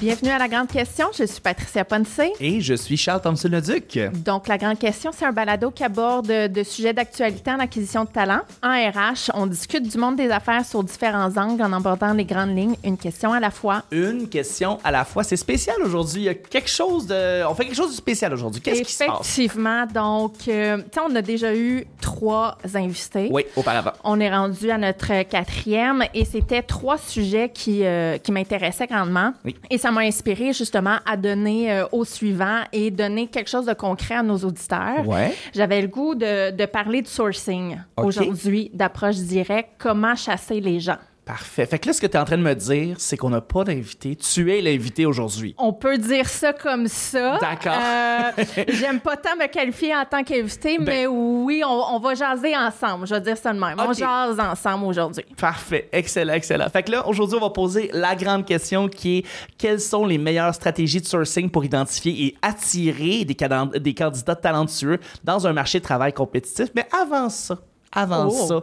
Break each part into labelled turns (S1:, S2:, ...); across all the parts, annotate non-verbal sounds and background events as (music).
S1: Bienvenue à La Grande Question. Je suis Patricia Ponce.
S2: Et je suis Charles Thompson-Leduc.
S1: Donc, La Grande Question, c'est un balado qui aborde de sujets d'actualité en acquisition de talent. En RH, on discute du monde des affaires sur différents angles en abordant les grandes lignes, une question à la fois.
S2: Une question à la fois. C'est spécial aujourd'hui. Il y a quelque chose de. On fait quelque chose de spécial aujourd'hui. Qu'est-ce qui se passe?
S1: Effectivement. Donc, euh, tu sais, on a déjà eu trois invités.
S2: Oui, auparavant.
S1: On est rendu à notre quatrième et c'était trois sujets qui, euh, qui m'intéressaient grandement.
S2: Oui.
S1: Et ça m'a inspiré justement à donner euh, au suivant et donner quelque chose de concret à nos auditeurs.
S2: Ouais.
S1: J'avais le goût de, de parler de sourcing aujourd'hui, d'approche directe, comment chasser les gens.
S2: Parfait. Fait que là, ce que tu es en train de me dire, c'est qu'on n'a pas d'invité. Tu es l'invité aujourd'hui.
S1: On peut dire ça comme ça.
S2: D'accord.
S1: Euh, (laughs) J'aime pas tant me qualifier en tant qu'invité, mais oui, on, on va jaser ensemble. Je vais dire ça de même. On jase ensemble aujourd'hui.
S2: Parfait. Excellent, excellent. Fait que là, aujourd'hui, on va poser la grande question qui est quelles sont les meilleures stratégies de sourcing pour identifier et attirer des candidats talentueux dans un marché de travail compétitif? Mais avant ça, avant
S1: Oh.
S2: ça,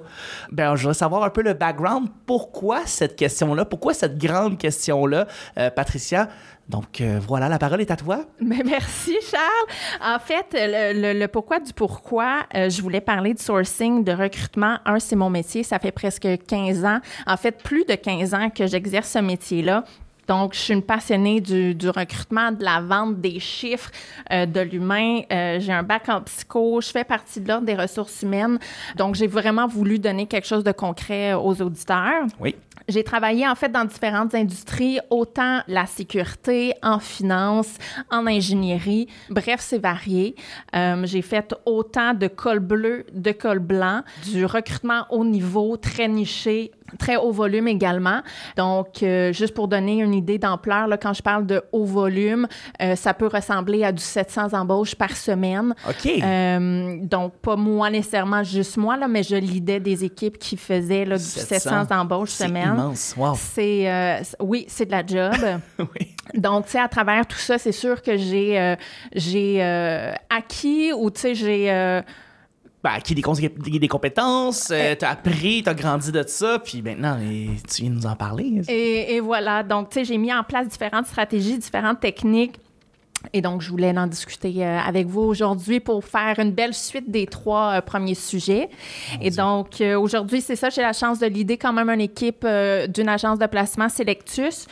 S2: ben, je voudrais savoir un peu le background. Pourquoi cette question-là? Pourquoi cette grande question-là, euh, Patricia? Donc, euh, voilà, la parole est à toi. (laughs)
S1: Mais merci, Charles. En fait, le, le- le pourquoi du pourquoi, euh, je voulais parler de sourcing, de recrutement. Un, c'est mon métier. Ça fait presque 15 ans. En fait, plus de 15 ans que j'exerce ce métier-là. Donc, je suis une passionnée du, recrutement, de la vente, des chiffres, euh, de l'humain. Euh, j'ai un bac en psycho. Je fais partie de l'ordre des ressources humaines. Donc, j'ai vraiment voulu donner quelque chose de concret aux auditeurs.
S2: Oui.
S1: J'ai travaillé en fait dans différentes industries, autant la sécurité, en finance, en ingénierie. Bref, c'est varié. Euh, j'ai fait autant de col bleu, de col blanc, du recrutement haut niveau, très niché, très haut volume également. Donc, euh, juste pour donner une idée d'ampleur, là, quand je parle de haut volume, euh, ça peut ressembler à du 700 embauches par semaine.
S2: OK.
S1: Euh, donc, pas moi nécessairement, juste moi, là, mais je lidais des équipes qui faisaient là, du 700, embauches
S2: C'est
S1: semaine.
S2: Immense. Wow.
S1: C'est euh, c- oui, c'est de la job. (laughs)
S2: oui.
S1: Donc, tu sais, à travers tout ça, c'est sûr que j'ai euh, j'ai euh, acquis ou tu sais, j'ai
S2: Ben, acquis des, compétences, euh, t'as appris, t'as grandi de ça, puis maintenant, eh, tu viens nous en parler.
S1: et, et voilà. Donc, tu sais, j'ai mis en place différentes stratégies, différentes techniques. Et donc, je voulais en discuter euh, avec vous aujourd'hui pour faire une belle suite des trois euh, premiers sujets. Et donc, euh, aujourd'hui, c'est ça, j'ai la chance de l'idée quand même une équipe d'une agence de placement Selectus.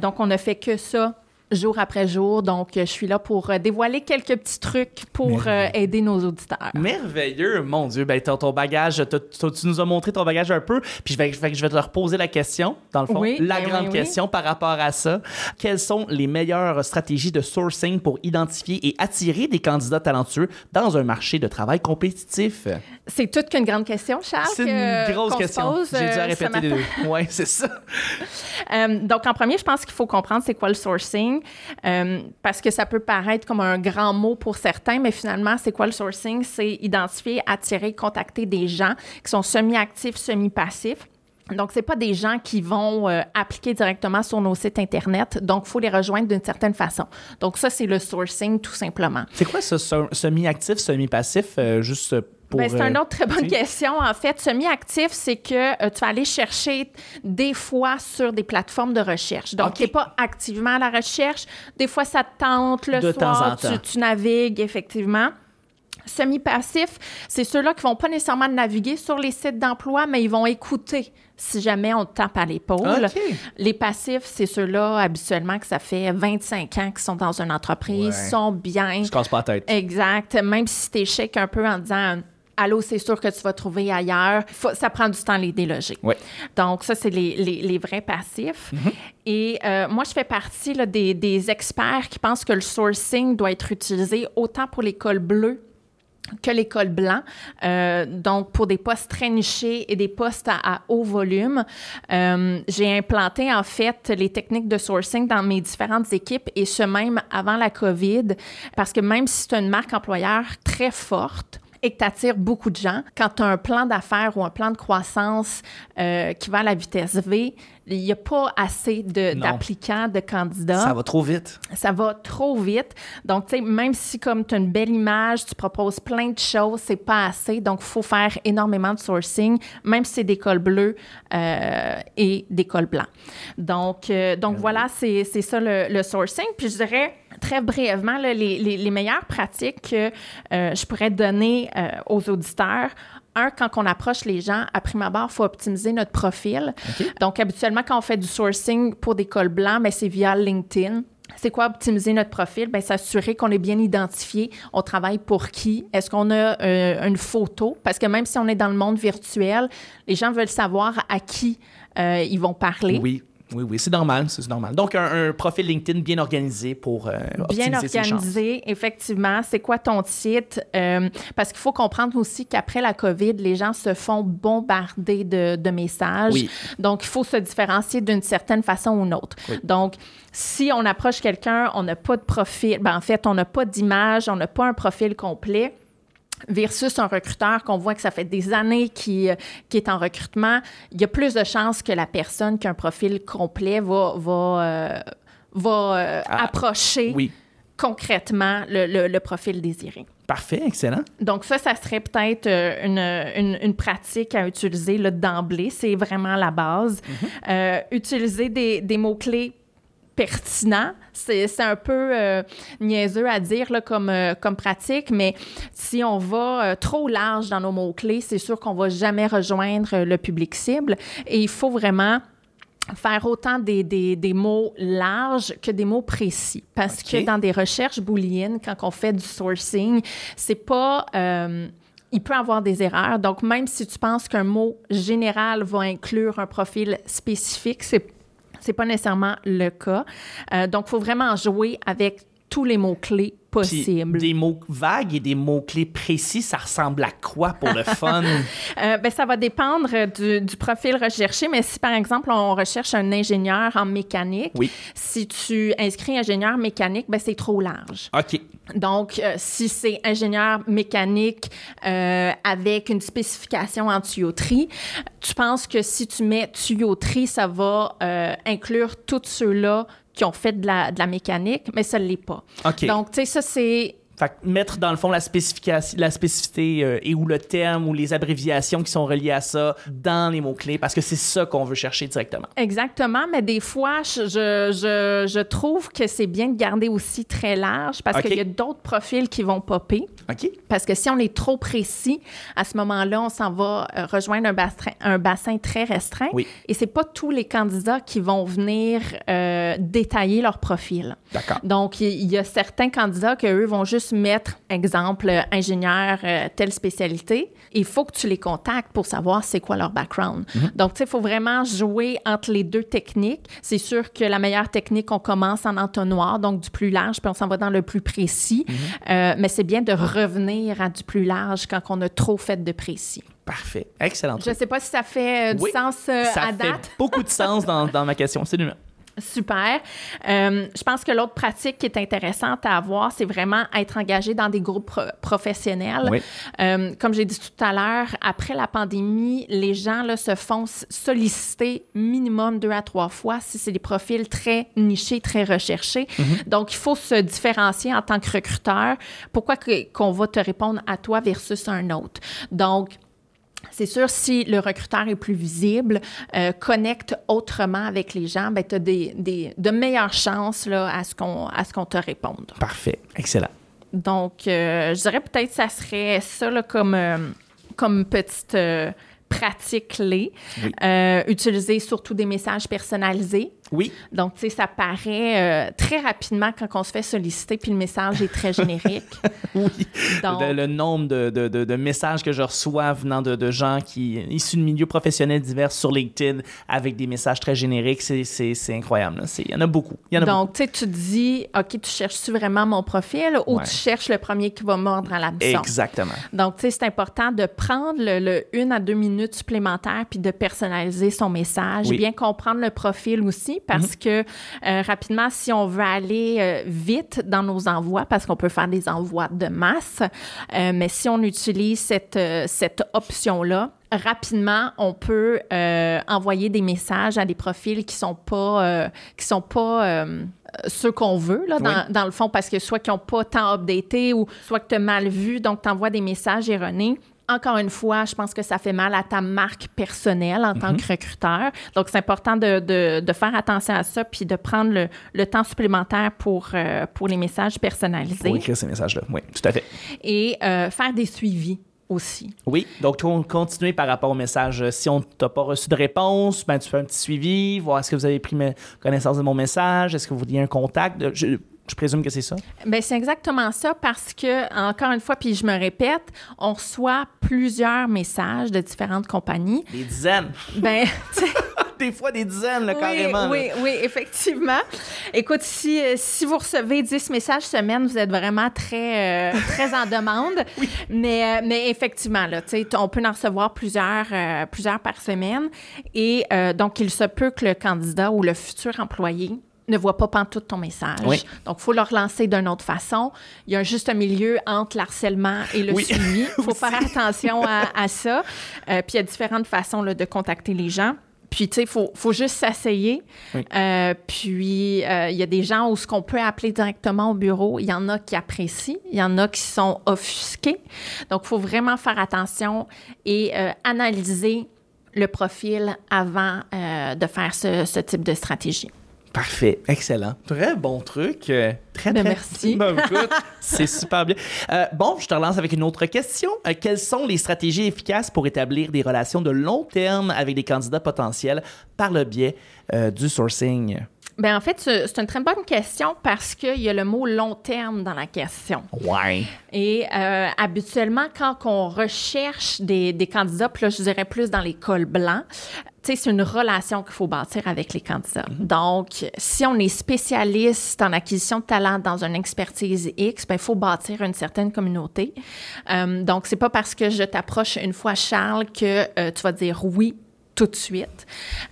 S1: Donc, on ne fait que ça jour après jour. Donc, je suis là pour euh, dévoiler quelques petits trucs pour euh, aider nos auditeurs.
S2: Merveilleux, mon Dieu. Ben, ton, ton bagage, tu nous as montré ton bagage un peu, puis je vais, je vais te reposer la question, dans le fond.
S1: Oui,
S2: la
S1: ben
S2: grande
S1: oui, oui.
S2: question par rapport à ça. Quelles sont les meilleures stratégies de sourcing pour identifier et attirer des candidats talentueux dans un marché de travail compétitif?
S1: C'est toute qu'une grande question, Charles.
S2: C'est une grosse
S1: se
S2: question. J'ai dû
S1: euh,
S2: la répéter les deux. Ouais, c'est ça. (laughs)
S1: Euh, donc, en premier, je pense qu'il faut comprendre c'est quoi le sourcing, euh, parce que ça peut paraître comme un grand mot pour certains, mais finalement, c'est quoi le sourcing? C'est identifier, attirer, contacter des gens qui sont semi-actifs, semi-passifs. Donc, c'est pas des gens qui vont euh, appliquer directement sur nos sites Internet. Donc, il faut les rejoindre d'une certaine façon. Donc, ça, c'est le sourcing, tout simplement.
S2: C'est quoi ce- semi-actif, semi-passif, juste
S1: c'est une
S2: euh,
S1: autre très bonne question. En fait, semi-actif, c'est que euh, tu vas aller chercher des fois sur des plateformes de recherche. Donc,
S2: OK.
S1: tu n'es pas activement à la recherche. Des fois, ça te tente le
S2: De temps
S1: soir,
S2: en temps.
S1: Tu, tu navigues, effectivement. Semi-passif, c'est ceux-là qui vont pas nécessairement naviguer sur les sites d'emploi, mais ils vont écouter si jamais on te tape à l'épaule. Les passifs, c'est ceux-là habituellement que ça fait 25 ans qu'ils sont dans une entreprise,
S2: Ouais.
S1: sont bien.
S2: Je casse pas la tête.
S1: Exact. Même si tu échecs un peu en disant Allô, c'est sûr que tu vas trouver ailleurs, Faut- ça prend du temps les déloger.
S2: Ouais.
S1: Donc, ça, c'est les, les- les vrais passifs. Et euh, moi, je fais partie là, des, des experts qui pensent que le sourcing doit être utilisé autant pour l'école bleue que l'école blanc, euh, donc pour des postes très nichés et des postes à, à haut volume. Euh, j'ai implanté en fait les techniques de sourcing dans mes différentes équipes et ce même avant la COVID, parce que même si c'est une marque employeur très forte, et que tu attires beaucoup de gens, quand tu as un plan d'affaires ou un plan de croissance euh, qui va à la vitesse V, il n'y a pas assez d'applicants, de, candidats.
S2: Ça va trop vite.
S1: Ça va trop vite. Donc, tu sais, même si comme tu as une belle image, tu proposes plein de choses, c'est pas assez. Donc, il faut faire énormément de sourcing, même si c'est des cols bleus euh, et des cols blancs. Donc, euh, donc voilà, c'est c'est ça le, le sourcing. Puis je dirais très brièvement là, les, les- les meilleures pratiques que euh, je pourrais donner euh, aux auditeurs. Un, quand on approche les gens, à prime abord, il faut optimiser notre profil. Donc, habituellement, quand on fait du sourcing pour des cols blancs, ben, c'est via LinkedIn. C'est quoi optimiser notre profil? Bien, s'assurer qu'on est bien identifié. On travaille pour qui? Est-ce qu'on a euh, une photo? Parce que même si on est dans le monde virtuel, les gens veulent savoir à qui euh, ils vont parler.
S2: Oui, oui, oui, c'est normal, c'est normal. Donc, un, un profil LinkedIn bien organisé pour euh,
S1: Bien
S2: ses
S1: organisé, effectivement. C'est quoi ton titre? Euh, parce qu'il faut comprendre aussi qu'après la COVID, les gens se font bombarder de, de messages.
S2: Oui.
S1: Donc, il faut se différencier d'une certaine façon ou une autre.
S2: Oui.
S1: Donc, si on approche quelqu'un, on n'a pas de profil, ben, en fait, on n'a pas d'image, on n'a pas un profil complet versus un recruteur qu'on voit que ça fait des années qui, euh, qui est en recrutement, il y a plus de chances que la personne qui a un profil complet va, va, euh, va euh,
S2: Ah,
S1: approcher
S2: Oui,
S1: concrètement le, le- le profil désiré.
S2: parfait, excellent.
S1: Donc ça, ça serait peut-être une, une- une pratique à utiliser d'emblée. C'est vraiment la base. Euh, utiliser des, des mots-clés pertinents, c'est un peu euh, niaiseux à dire là, comme, euh, comme pratique, mais si on va euh, trop large dans nos mots-clés, c'est sûr qu'on va jamais rejoindre euh, le public cible. Et il faut vraiment faire autant des, des, des mots larges que des mots précis. Parce que dans des recherches booléennes, quand on fait du sourcing, c'est pas... il peut avoir des erreurs. Donc, même si tu penses qu'un mot général va inclure un profil spécifique, c'est c'est pas nécessairement le cas. Euh, donc, il faut vraiment jouer avec tous les mots-clés
S2: Puis,
S1: possibles.
S2: des mots vagues et des mots-clés précis, ça ressemble à quoi pour le (laughs) fun?
S1: Euh, ben, ça va dépendre du, du profil recherché, mais si par exemple on recherche un ingénieur en mécanique,
S2: Oui.
S1: si tu inscris ingénieur mécanique, ben, c'est trop large.
S2: OK.
S1: Donc, euh, si c'est ingénieur mécanique euh, avec une spécification en tuyauterie, tu penses que si tu mets tuyauterie, ça va euh, inclure tous ceux-là qui ont fait de la, de la mécanique, mais ça ne l'est pas.
S2: OK.
S1: Donc, tu sais, ça, c'est
S2: Fait que mettre dans le fond la spécification, la spécificité euh, et ou le terme ou les abréviations qui sont reliées à ça dans les mots-clés parce que c'est ça qu'on veut chercher directement.
S1: Exactement, mais des fois, je, je, trouve que c'est bien de garder aussi très large parce
S2: OK.
S1: qu'il y a d'autres profils qui vont popper.
S2: OK?
S1: Parce que si on est trop précis, à ce moment-là, on s'en va euh, rejoindre un bassin, un bassin très restreint.
S2: Oui.
S1: Et c'est pas tous les candidats qui vont venir euh, détailler leur profil.
S2: D'accord.
S1: Donc, il y a certains candidats que eux vont juste mettre, exemple, euh, ingénieur, euh, telle spécialité. Il faut que tu les contactes pour savoir c'est quoi leur background. Donc, tu sais, il faut vraiment jouer entre les deux techniques. C'est sûr que la meilleure technique, on commence en entonnoir, donc du plus large, puis on s'en va dans le plus précis. Euh, mais c'est bien de revenir à du plus large quand on a trop fait de précis.
S2: Parfait. Excellent.
S1: Je sais pas si ça fait euh, du
S2: Oui,
S1: sens euh,
S2: ça
S1: à
S2: fait
S1: date.
S2: beaucoup de sens dans, dans ma question, absolument.
S1: Super. Euh, je pense que l'autre pratique qui est intéressante à avoir, c'est vraiment être engagé dans des groupes pro- professionnels.
S2: Oui.
S1: Euh, comme j'ai dit tout à l'heure, après la pandémie, les gens là, se font solliciter minimum deux à trois fois si c'est des profils très nichés, très recherchés. Donc, il faut se différencier en tant que recruteur. Pourquoi qu'on va te répondre à toi versus un autre? Donc, c'est sûr, si le recruteur est plus visible, euh, connecte autrement avec les gens, ben, tu as des, des- de meilleures chances là, à ce qu'on à ce qu'on te réponde.
S2: Parfait. Excellent.
S1: Donc, euh, je dirais peut-être que ça serait ça là, comme, euh, comme petite pratique clé.
S2: Oui.
S1: Utiliser surtout des messages personnalisés.
S2: Oui.
S1: Donc, tu sais, ça paraît euh, très rapidement quand on se fait solliciter, puis le message est très générique. (laughs)
S2: Oui.
S1: Donc-
S2: le, le nombre de, de- de- de messages que je reçois venant de, gens qui issus de milieux professionnels divers sur LinkedIn avec des messages très génériques, c'est, incroyable. Il y en a beaucoup. Il y en a
S1: Donc, tu sais, tu te dis, OK, tu cherches-tu vraiment mon profil ou
S2: Ouais.
S1: tu cherches le premier qui va mordre à l'hameçon?
S2: Exactement.
S1: Donc, tu sais, c'est important de prendre le, le une à deux minutes supplémentaires puis de personnaliser son message,
S2: Oui.
S1: bien comprendre le profil aussi. Aussi parce que euh, rapidement, si on veut aller euh, vite dans nos envois, parce qu'on peut faire des envois de masse, euh, mais si on utilise cette, cette option-là, rapidement, on peut envoyer des messages à des profils qui sont pas qui sont pas ceux qu'on veut là, dans,
S2: Oui.
S1: dans le fond parce que soit qu'ils n'ont pas tant updaté ou soit que tu as mal vu donc tu envoies des messages erronés. Encore une fois, je pense que ça fait mal à ta marque personnelle en tant que recruteur. Donc, c'est important de, de- de faire attention à ça puis de prendre le, le temps supplémentaire pour, euh, pour les messages personnalisés
S2: Pour écrire ces messages-là. Oui, tout à fait.
S1: et euh, faire des suivis aussi.
S2: Oui, donc toi, on continue par rapport au message. Euh, Si on t'a pas reçu de réponse, ben, tu fais un petit suivi, voir est-ce que vous avez pris connaissance de mon message, est-ce que vous vouliez un contact? Je, je présume que c'est ça?
S1: Ben c'est exactement ça parce que encore une fois puis je me répète, on reçoit plusieurs messages de différentes compagnies.
S2: Des dizaines.
S1: Ben (laughs) tu sais,
S2: des fois des dizaines, là,
S1: oui,
S2: carrément. là.
S1: oui, oui, effectivement. Écoute, si, euh, si vous recevez 10 messages semaine, vous êtes vraiment très, euh, très en demande. (laughs) mais, euh, mais effectivement, là, tu sais, on peut en recevoir plusieurs, euh, plusieurs par semaine. Et euh, donc, il se peut que le candidat ou le futur employé ne voit pas pantoute ton message.
S2: Oui.
S1: Donc, il faut le relancer d'une autre façon. Il y a un juste milieu entre l'harcèlement et le
S2: Oui.
S1: suivi. Il (laughs) faut faire attention à, à ça. Euh, puis, il y a différentes façons là, de contacter les gens. Puis, tu sais, il faut, faut juste s'asseyer.
S2: Oui.
S1: Euh, puis, euh, il y a des gens où ce qu'on peut appeler directement au bureau, il y en a qui apprécient, il y en a qui sont offusqués. Donc, il faut vraiment faire attention et analyser le profil avant de faire ce, ce type de stratégie.
S2: Parfait, excellent. Très bon truc. euh, très,
S1: Ben,
S2: très...
S1: merci.
S2: Ben, (laughs) c'est super bien. Euh, bon, je te relance avec une autre question. Euh, quelles sont les stratégies efficaces pour établir des relations de long terme avec des candidats potentiels par le biais euh, du sourcing?
S1: Ben en fait, c'est une très bonne question parce qu'il y a le mot long terme dans la question.
S2: Ouais.
S1: Et euh, habituellement, quand on recherche des, des candidats, puis là, je dirais plus dans les cols blancs, tu sais, c'est une relation qu'il faut bâtir avec les candidats. Donc, si on est spécialiste en acquisition de talent dans une expertise X, ben, il faut bâtir une certaine communauté. Euh, donc, c'est pas parce que je t'approche une fois, Charles, que euh, tu vas dire oui tout de suite.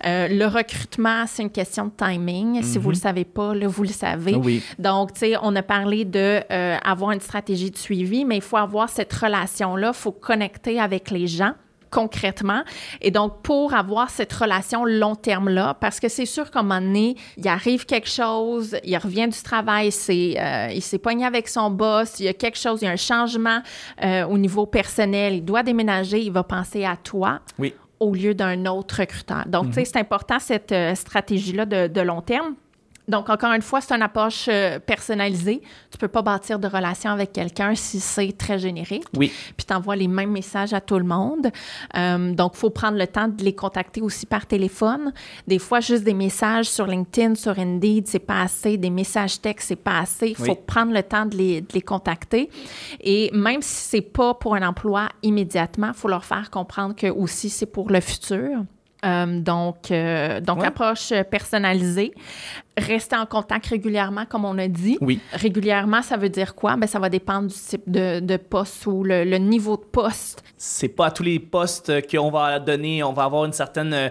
S1: Euh, le recrutement, c'est une question de timing. Si vous le savez pas, là, vous le savez.
S2: Oui.
S1: Donc, tu sais, on a parlé de euh, avoir une stratégie de suivi, mais il faut avoir cette relation-là. Il faut connecter avec les gens concrètement. Et donc, pour avoir cette relation long terme-là, parce que c'est sûr qu'à un moment donné, il arrive quelque chose, il revient du travail, c'est, euh, il s'est pogné avec son boss, il y a quelque chose, il y a un changement euh, au niveau personnel, il doit déménager, il va penser à toi
S2: Oui.
S1: Au lieu d'un autre recruteur. Donc, tu sais, c'est important cette euh, stratégie-là de, de long terme. Donc, encore une fois, c'est une approche euh, personnalisée. Tu peux pas bâtir de relation avec quelqu'un si c'est très générique.
S2: Oui.
S1: Puis tu envoies les mêmes messages à tout le monde. Euh, donc, il faut prendre le temps de les contacter aussi par téléphone. Des fois, juste des messages sur LinkedIn, sur Indeed, c'est pas assez. Des messages textes, c'est pas assez. Il faut
S2: Oui.
S1: prendre le temps de les, de les contacter. Et même si c'est pas pour un emploi immédiatement, il faut leur faire comprendre que aussi c'est pour le futur. Euh, donc, euh, donc
S2: Ouais.
S1: approche personnalisée. Rester en contact régulièrement, comme on a dit.
S2: Oui.
S1: Régulièrement, ça veut dire quoi? Ben, ça va dépendre du type de, de poste ou le, le niveau de poste.
S2: C'est pas à tous les postes qu'on va donner, on va avoir une certaine. euh,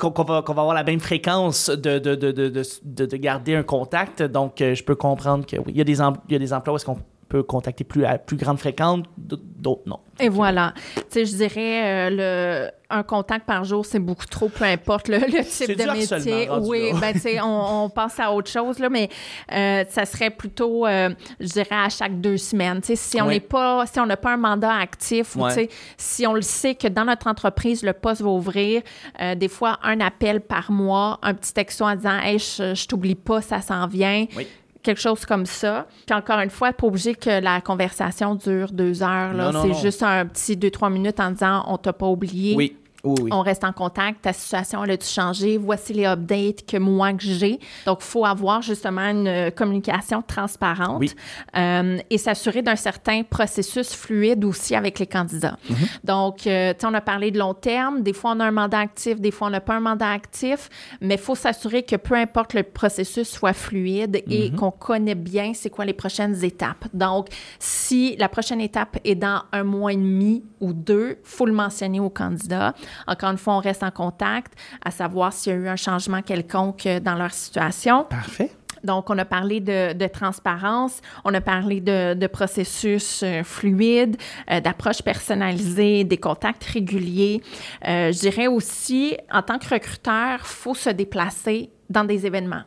S2: qu'on qu'on va, qu'on va avoir la même fréquence de, de, de, de, de, de- de garder un contact. Donc, euh, je peux comprendre que oui, il y a des, em- il y a des emplois où est-ce qu'on peut contacter plus à plus grande fréquence, d'autres non.
S1: Et voilà. Tu sais, je dirais, euh, le, un contact par jour, c'est beaucoup trop, peu importe le, le type de métier. Oui, ben, tu sais, on, on passe à autre chose, là, mais euh, ça serait plutôt, euh, je dirais, à chaque deux semaines. Tu sais, si on n'est pas, si on n'a pas un mandat actif, ou, tu sais, si on le sait que dans notre entreprise, le poste va ouvrir, euh, des fois, un appel par mois, un petit texto en disant, hey, je, je t'oublie pas, ça s'en vient
S2: Oui.
S1: Quelque chose comme ça. Puis encore une fois, pas obligé que la conversation dure deux heures. là.
S2: Non, non,
S1: C'est
S2: non.
S1: juste un petit deux, trois minutes en disant on t'a pas oublié.
S2: Oui. Oui, oui.
S1: On reste en contact, ta situation elle a-tu changé, voici les updates que moi que j'ai. Donc, il faut avoir justement une euh, communication transparente
S2: Oui.
S1: euh, et s'assurer d'un certain processus fluide aussi avec les candidats. Donc, euh, tu sais, on a parlé de long terme, des fois on a un mandat actif, des fois on n'a pas un mandat actif, mais il faut s'assurer que peu importe le processus soit fluide et qu'on connaît bien c'est quoi les prochaines étapes. Donc, si la prochaine étape est dans un mois et demi ou deux, faut le mentionner au candidat. Encore une fois, on reste en contact à savoir s'il y a eu un changement quelconque dans leur situation.
S2: Parfait.
S1: Donc, on a parlé de, de transparence, on a parlé de, de processus euh, fluide, euh, d'approche personnalisée, des contacts réguliers. Euh, je dirais aussi, en tant que recruteur, faut se déplacer dans des événements.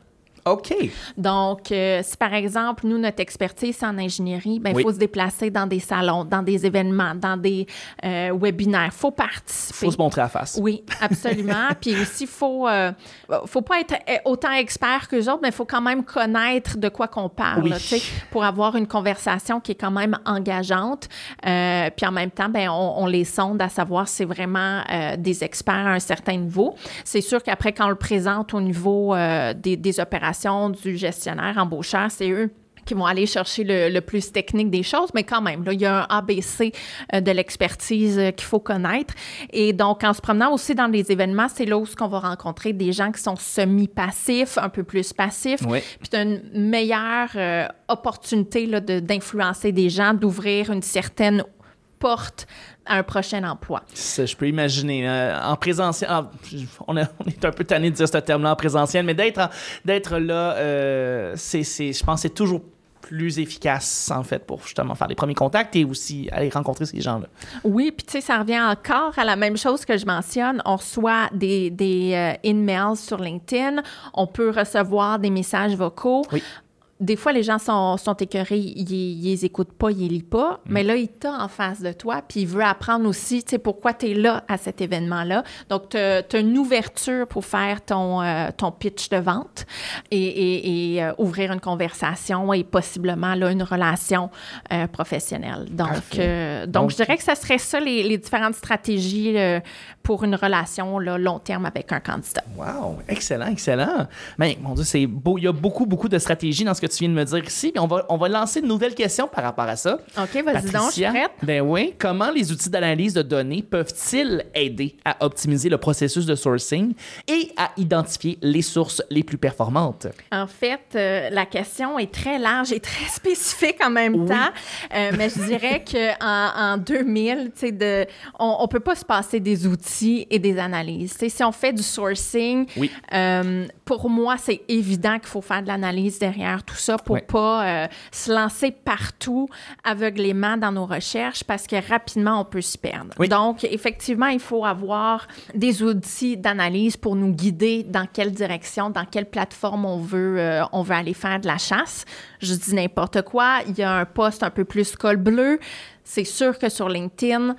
S2: OK.
S1: Donc, euh, si par exemple, nous, notre expertise en ingénierie, ben, il
S2: Oui.
S1: faut se déplacer dans des salons, dans des événements, dans des euh, webinaires. Il faut participer.
S2: Faut se montrer à face.
S1: Oui, absolument. (laughs) Puis aussi, il faut, euh, faut pas être euh, autant expert que autres, mais il faut quand même connaître de quoi qu'on parle,
S2: Oui.
S1: tu sais, pour avoir une conversation qui est quand même engageante. Euh, puis en même temps, ben, on, on les sonde à savoir si c'est vraiment des experts à un certain niveau. C'est sûr qu'après, quand on le présente au niveau des, des opérations du gestionnaire embaucheur, c'est eux qui vont aller chercher le, le plus technique des choses, mais quand même, là, il y a un ABC euh, de l'expertise euh, qu'il faut connaître. Et donc, en se promenant aussi dans les événements, c'est là où on va rencontrer des gens qui sont semi-passifs, un peu plus passifs.
S2: Oui.
S1: Puis tu as une meilleure euh, opportunité là, de- d'influencer des gens, d'ouvrir une certaine porte à un prochain emploi.
S2: Ça, je peux imaginer. euh, en présentiel, en- on, a- on est un peu tanné de dire ce terme-là en présentiel, mais d'être d'être là, euh, c'est, c'est- je pense que c'est toujours plus efficace, en fait, pour justement faire les premiers contacts et aussi aller rencontrer ces gens-là.
S1: Oui, puis tu sais, ça revient encore à la même chose que je mentionne. On reçoit des, des euh, in-mails sur LinkedIn, on peut recevoir des messages vocaux.
S2: Oui.
S1: Des fois, les gens sont, sont écœurés, ils, ils les écoutent pas, ils les lisent pas, mais là, il t'a en face de toi, puis il veut apprendre aussi, tu sais, pourquoi tu es là à cet événement-là. Donc, tu as, une ouverture pour faire ton, euh, ton pitch de vente et, et- et, euh, ouvrir une conversation et possiblement là, une relation euh, professionnelle. Donc, donc,
S2: Donc-
S1: je dirais que ça serait ça les, les différentes stratégies pour une relation là, long terme avec un candidat.
S2: Wow, excellent, excellent. Mais mon Dieu, c'est beau. Il y a beaucoup, beaucoup de stratégies dans ce que tu viens de me dire ici. On va, on va lancer une nouvelle question par rapport à ça.
S1: OK, vas-y donc, je suis prête.
S2: Ben oui. Comment les outils d'analyse de données peuvent-ils aider à optimiser le processus de sourcing et à identifier les sources les plus performantes?
S1: En fait, euh, la question est très large et très (laughs) spécifique en même
S2: Oui.
S1: temps. Euh, mais je dirais qu'en en 2000, tu sais, de, on ne peut pas se passer des outils et des analyses. Tu sais, si on fait du sourcing,
S2: Oui.
S1: euh, pour moi, c'est évident qu'il faut faire de l'analyse derrière tout ça pour
S2: Ouais.
S1: pas euh, se lancer partout aveuglément dans nos recherches parce que rapidement, on peut s'y perdre.
S2: Oui.
S1: Donc, effectivement, il faut avoir des outils d'analyse pour nous guider dans quelle direction, dans quelle plateforme on veut, euh, on veut aller faire de la chasse. Je dis n'importe quoi. Il y a un poste un peu plus col bleu. C'est sûr que sur LinkedIn,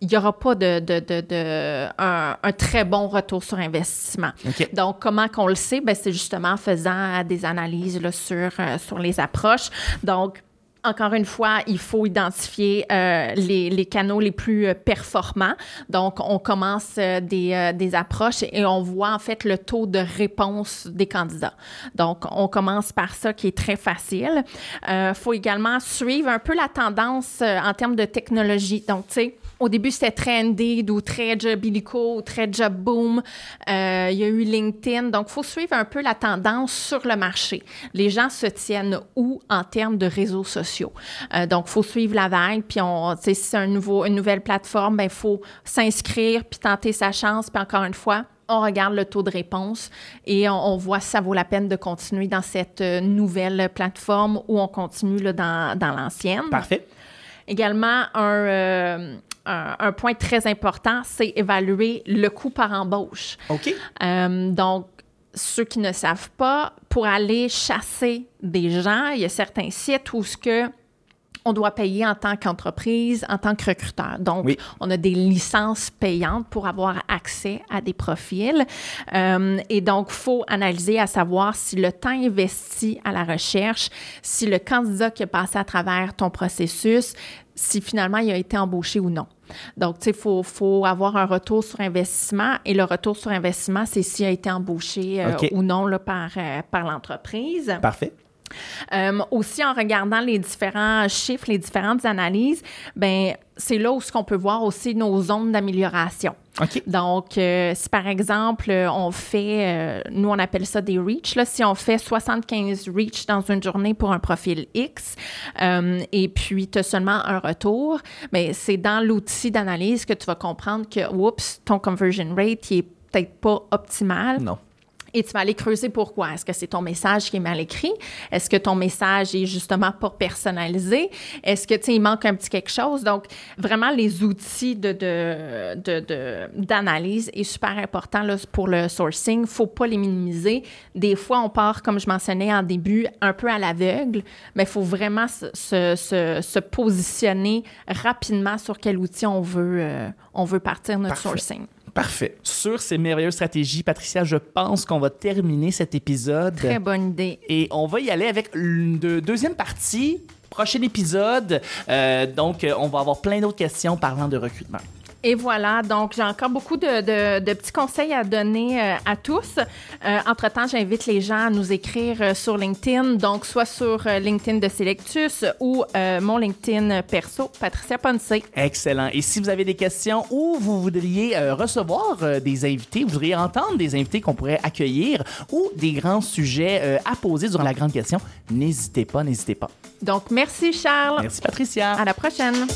S1: il n'y aura pas de, de, de, de- un, un très bon retour sur investissement. Donc, comment qu'on le sait? Ben, c'est justement en faisant des analyses là, sur, euh, sur les approches. Donc, encore une fois, il faut identifier euh, les, les canaux les plus euh, performants. Donc, on commence euh, des, euh, des approches et on voit en fait le taux de réponse des candidats. Donc, on commence par ça qui est très facile. Il faut également suivre un peu la tendance euh, en termes de technologie. Donc, tu sais, au début, c'était très Indeed ou très Job Illico ou très Job Boom. Euh, il y a eu LinkedIn. Donc, il faut suivre un peu la tendance sur le marché. Les gens se tiennent où en termes de réseaux sociaux? Euh, donc, il faut suivre la vague. Puis, on, si c'est un nouveau, une nouvelle plateforme, il faut s'inscrire puis tenter sa chance. Puis, encore une fois, on regarde le taux de réponse et on, on voit si ça vaut la peine de continuer dans cette euh, nouvelle plateforme ou on continue là, dans, dans l'ancienne.
S2: Parfait.
S1: Également, un, euh, un, un point très important, c'est évaluer le coût par embauche.
S2: OK.
S1: Euh, donc, ceux qui ne savent pas, pour aller chasser des gens, il y a certains sites où ce que on doit payer en tant qu'entreprise, en tant que recruteur. Donc,
S2: Oui.
S1: on a des licences payantes pour avoir accès à des profils. Euh, et donc, il faut analyser à savoir si le temps investi à la recherche, si le candidat qui a passé à travers ton processus, si finalement il a été embauché ou non. Donc, tu sais, il faut, faut avoir un retour sur investissement et le retour sur investissement, c'est s'il a été embauché euh, ou non là, par, euh, par l'entreprise.
S2: Parfait.
S1: Euh, aussi, en regardant les différents chiffres, les différentes analyses, ben c'est là où ce qu'on peut voir aussi nos zones d'amélioration.
S2: OK.
S1: Donc, euh, si par exemple, euh, on fait, euh, nous on appelle ça des reach, là, si on fait 75 reach dans une journée pour un profil X, euh, et puis tu as seulement un retour, mais c'est dans l'outil d'analyse que tu vas comprendre que, oups, ton conversion rate, il est peut-être pas optimal.
S2: Non.
S1: Et tu vas aller creuser pourquoi. Est-ce que c'est ton message qui est mal écrit? Est-ce que ton message est justement pas personnalisé? Est-ce que, tu sais, il manque un petit quelque chose? Donc, vraiment, les outils de, de, de, de- d'analyse est super important là, pour le sourcing. faut pas les minimiser. Des fois, on part, comme je mentionnais en début, un peu à l'aveugle, mais il faut vraiment se, se, se- se positionner rapidement sur quel outil on veut, euh, on veut partir notre
S2: Parfait.
S1: sourcing.
S2: Parfait. Sur ces merveilleuses stratégies, Patricia, je pense qu'on va terminer cet épisode.
S1: Très bonne idée.
S2: Et on va y aller avec une de- deuxième partie, prochain épisode. Euh, donc, euh, on va avoir plein d'autres questions parlant de recrutement.
S1: Et voilà, donc j'ai encore beaucoup de, de- de petits conseils à donner euh, à tous. Euh, entre-temps, j'invite les gens à nous écrire euh, sur LinkedIn, donc soit sur LinkedIn de Selectus ou mon LinkedIn perso, Patricia Ponce.
S2: Excellent. Et si vous avez des questions ou vous voudriez recevoir des invités, vous voudriez entendre des invités qu'on pourrait accueillir ou des grands sujets à poser durant la grande question, n'hésitez pas, n'hésitez pas.
S1: Donc, merci Charles.
S2: Merci Patricia.
S1: À la prochaine.